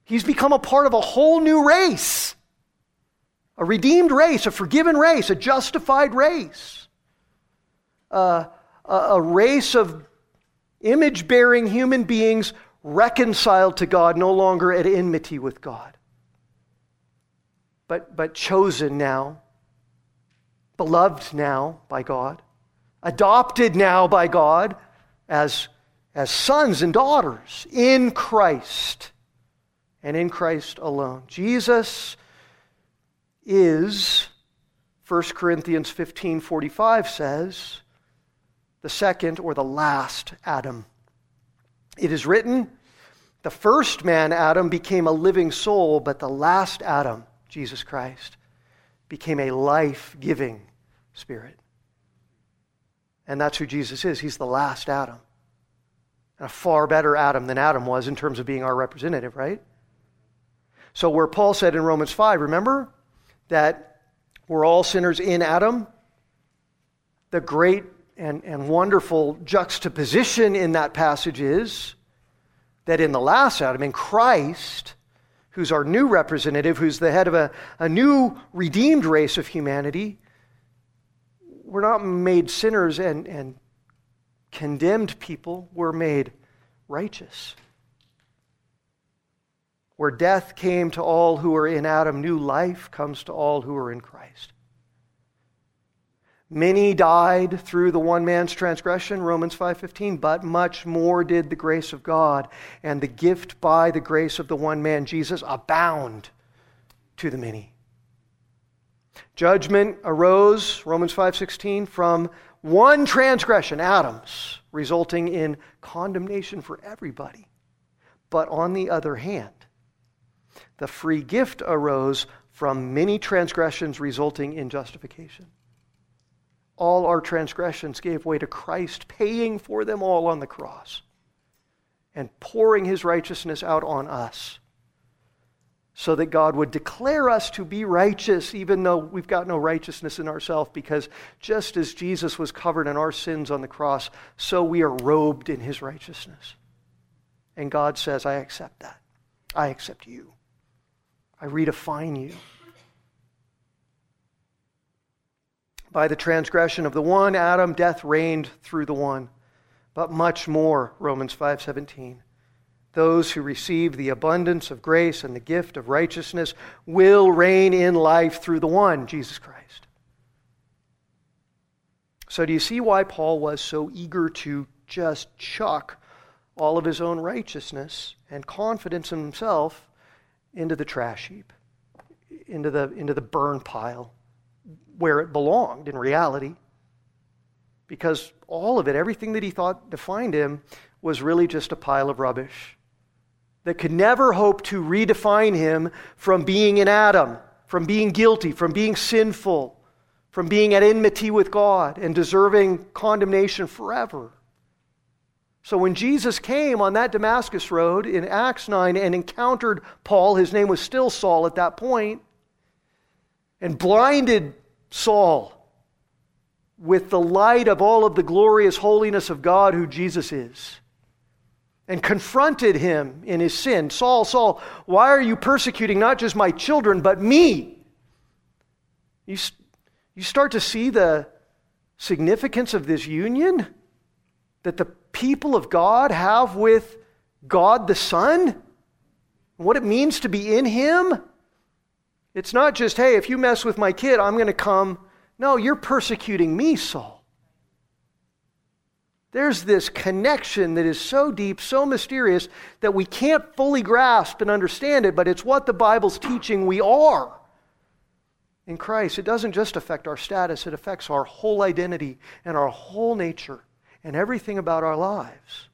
He's become a part of a whole new race a redeemed race, a forgiven race, a justified race, uh, a, a race of image bearing human beings reconciled to God, no longer at enmity with God, but, but chosen now, beloved now by God, adopted now by God as, as sons and daughters in Christ and in Christ alone. Jesus is 1 Corinthians 15:45 says the second or the last Adam. It is written, the first man Adam became a living soul, but the last Adam, Jesus Christ, became a life-giving spirit. And that's who Jesus is. He's the last Adam. And a far better Adam than Adam was in terms of being our representative, right? So, where Paul said in Romans 5, remember that we're all sinners in Adam? The great and, and wonderful juxtaposition in that passage is that in the last Adam, in Christ, who's our new representative, who's the head of a, a new redeemed race of humanity, we're not made sinners and, and condemned people, we're made righteous. Where death came to all who are in Adam, new life comes to all who are in Christ. Many died through the one man's transgression, Romans 5:15, but much more did the grace of God and the gift by the grace of the one man Jesus abound to the many. Judgment arose, Romans 5:16, from one transgression, Adam's, resulting in condemnation for everybody. But on the other hand, the free gift arose from many transgressions resulting in justification. All our transgressions gave way to Christ, paying for them all on the cross and pouring his righteousness out on us so that God would declare us to be righteous, even though we've got no righteousness in ourselves, because just as Jesus was covered in our sins on the cross, so we are robed in his righteousness. And God says, I accept that. I accept you. I redefine you. By the transgression of the one Adam, death reigned through the one. But much more, Romans 5:17 those who receive the abundance of grace and the gift of righteousness will reign in life through the one, Jesus Christ. So, do you see why Paul was so eager to just chuck all of his own righteousness and confidence in himself into the trash heap, into the, into the burn pile, where it belonged in reality? Because all of it, everything that he thought defined him, was really just a pile of rubbish that could never hope to redefine him from being an Adam, from being guilty, from being sinful, from being at enmity with God and deserving condemnation forever. So when Jesus came on that Damascus road in Acts 9 and encountered Paul, his name was still Saul at that point, and blinded Saul with the light of all of the glorious holiness of God, who Jesus is and confronted him in his sin Saul, Saul, why are you persecuting not just my children, but me? You, you start to see the significance of this union that the people of God have with God the Son, what it means to be in Him. It's not just, hey, if you mess with my kid, I'm going to come. No, you're persecuting me, Saul. There's this connection that is so deep, so mysterious, that we can't fully grasp and understand it, but it's what the Bible's teaching we are. in Christ, it doesn't just affect our status, it affects our whole identity and our whole nature and everything about our lives.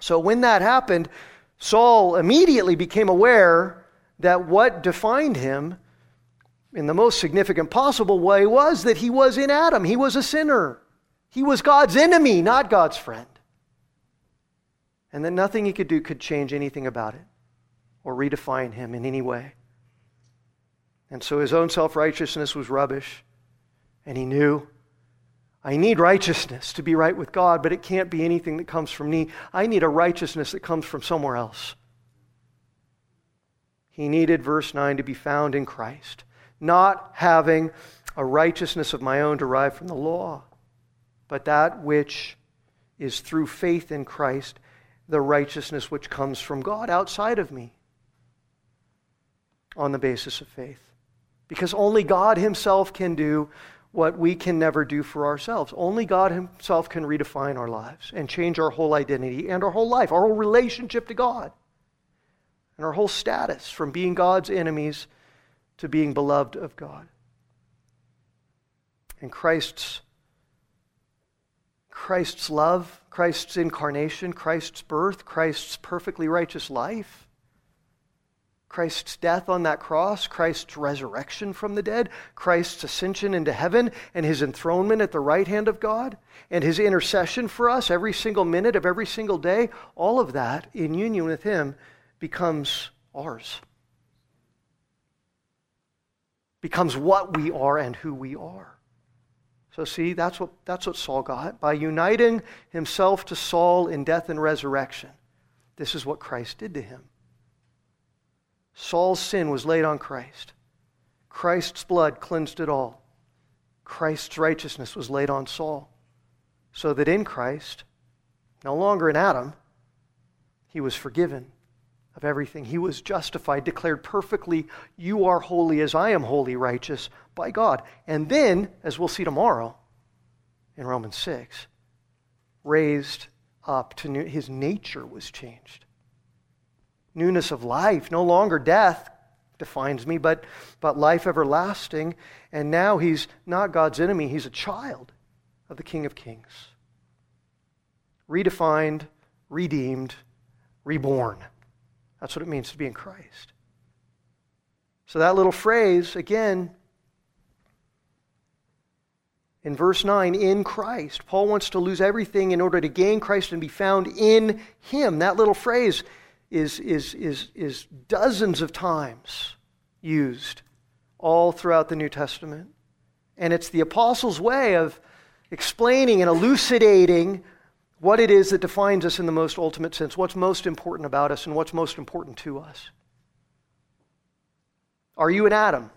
So when that happened, Saul immediately became aware that what defined him in the most significant possible way was that he was in Adam. He was a sinner. He was God's enemy, not God's friend. And that nothing he could do could change anything about it or redefine him in any way. And so his own self righteousness was rubbish. And he knew, I need righteousness to be right with God, but it can't be anything that comes from me. I need a righteousness that comes from somewhere else. He needed, verse 9, to be found in Christ, not having a righteousness of my own derived from the law, but that which is through faith in Christ, the righteousness which comes from God outside of me on the basis of faith. Because only God Himself can do what we can never do for ourselves. Only God Himself can redefine our lives and change our whole identity and our whole life, our whole relationship to God, and our whole status from being God's enemies to being beloved of God. And Christ's Christ's love, Christ's incarnation, Christ's birth, Christ's perfectly righteous life Christ's death on that cross, Christ's resurrection from the dead, Christ's ascension into heaven, and his enthronement at the right hand of God, and his intercession for us every single minute of every single day, all of that in union with him becomes ours. Becomes what we are and who we are. So, see, that's what, that's what Saul got. By uniting himself to Saul in death and resurrection, this is what Christ did to him. Saul's sin was laid on Christ. Christ's blood cleansed it all. Christ's righteousness was laid on Saul. So that in Christ, no longer in Adam, he was forgiven of everything. He was justified, declared perfectly, You are holy as I am holy, righteous by God. And then, as we'll see tomorrow in Romans 6, raised up to new, his nature was changed newness of life. No longer death defines me, but, but life everlasting. And now he's not God's enemy, he's a child of the King of Kings. Redefined, redeemed, reborn. That's what it means to be in Christ. So that little phrase, again, in verse 9, in Christ. Paul wants to lose everything in order to gain Christ and be found in Him. That little phrase is, is, is, is dozens of times used all throughout the New Testament. And it's the apostles' way of explaining and elucidating what it is that defines us in the most ultimate sense, what's most important about us, and what's most important to us. Are you an Adam?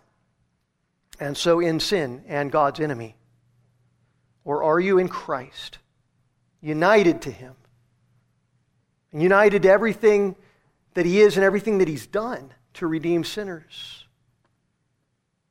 And so in sin and God's enemy? Or are you in Christ, united to Him, and united to everything that he is and everything that he's done to redeem sinners.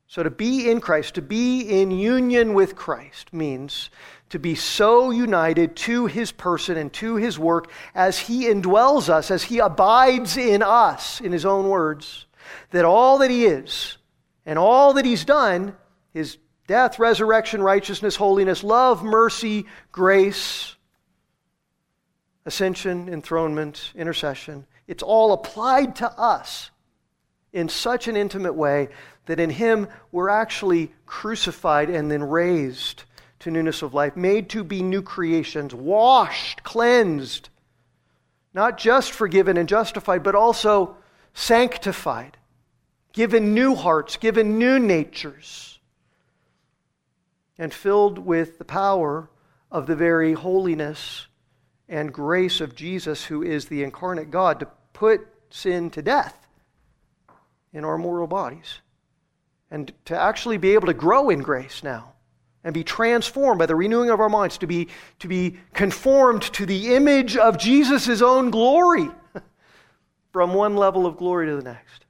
So, to be in Christ, to be in union with Christ, means to be so united to his person and to his work as he indwells us, as he abides in us, in his own words, that all that he is and all that he's done his death, resurrection, righteousness, holiness, love, mercy, grace, ascension, enthronement, intercession it's all applied to us in such an intimate way that in Him we're actually crucified and then raised to newness of life, made to be new creations, washed, cleansed, not just forgiven and justified, but also sanctified, given new hearts, given new natures, and filled with the power of the very holiness and grace of Jesus, who is the incarnate God, to put sin to death in our mortal bodies. And to actually be able to grow in grace now and be transformed by the renewing of our minds, to be, to be conformed to the image of Jesus' own glory (laughs) from one level of glory to the next.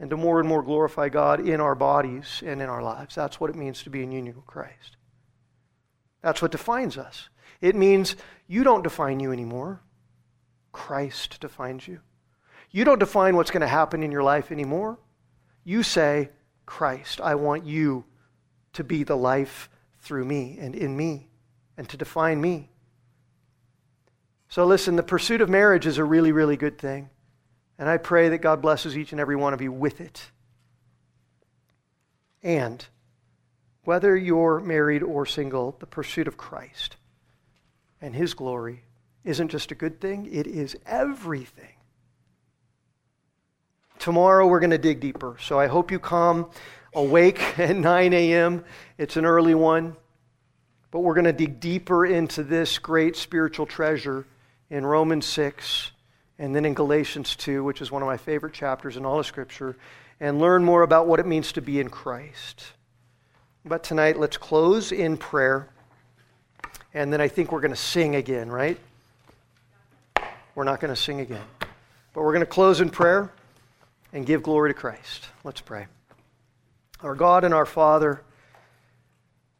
And to more and more glorify God in our bodies and in our lives. That's what it means to be in union with Christ. That's what defines us. It means you don't define you anymore. Christ defines you. You don't define what's going to happen in your life anymore. You say, Christ. I want you to be the life through me and in me and to define me. So, listen, the pursuit of marriage is a really, really good thing. And I pray that God blesses each and every one of you with it. And whether you're married or single, the pursuit of Christ and His glory isn't just a good thing, it is everything. Tomorrow we're going to dig deeper. So I hope you come awake (laughs) at 9 a.m. It's an early one. But we're going to dig deeper into this great spiritual treasure in Romans 6 and then in Galatians 2, which is one of my favorite chapters in all of Scripture, and learn more about what it means to be in Christ. But tonight, let's close in prayer. And then I think we're going to sing again, right? We're not going to sing again. But we're going to close in prayer and give glory to Christ. Let's pray. Our God and our Father,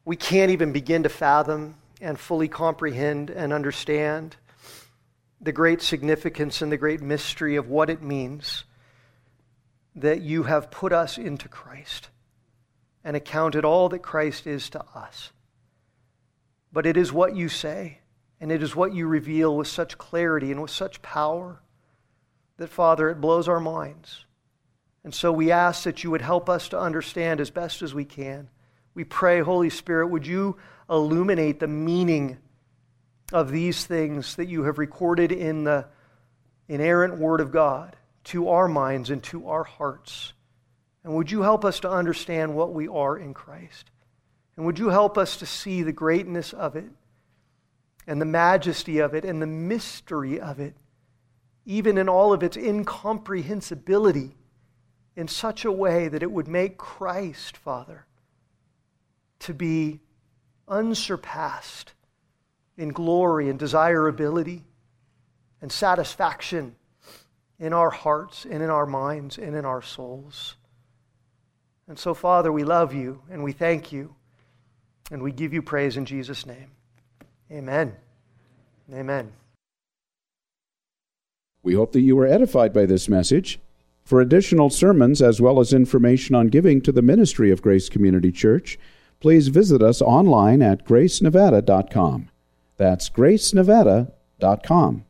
we can't even begin to fathom and fully comprehend and understand the great significance and the great mystery of what it means that you have put us into Christ and accounted all that Christ is to us. But it is what you say, and it is what you reveal with such clarity and with such power that, Father, it blows our minds. And so we ask that you would help us to understand as best as we can. We pray, Holy Spirit, would you illuminate the meaning of these things that you have recorded in the inerrant Word of God to our minds and to our hearts. And would you help us to understand what we are in Christ? And would you help us to see the greatness of it and the majesty of it and the mystery of it, even in all of its incomprehensibility, in such a way that it would make Christ, Father, to be unsurpassed in glory and desirability and satisfaction in our hearts and in our minds and in our souls. And so, Father, we love you and we thank you and we give you praise in Jesus' name. Amen. Amen. We hope that you were edified by this message. For additional sermons as well as information on giving to the ministry of Grace Community Church, please visit us online at gracenevada.com. That's gracenevada.com.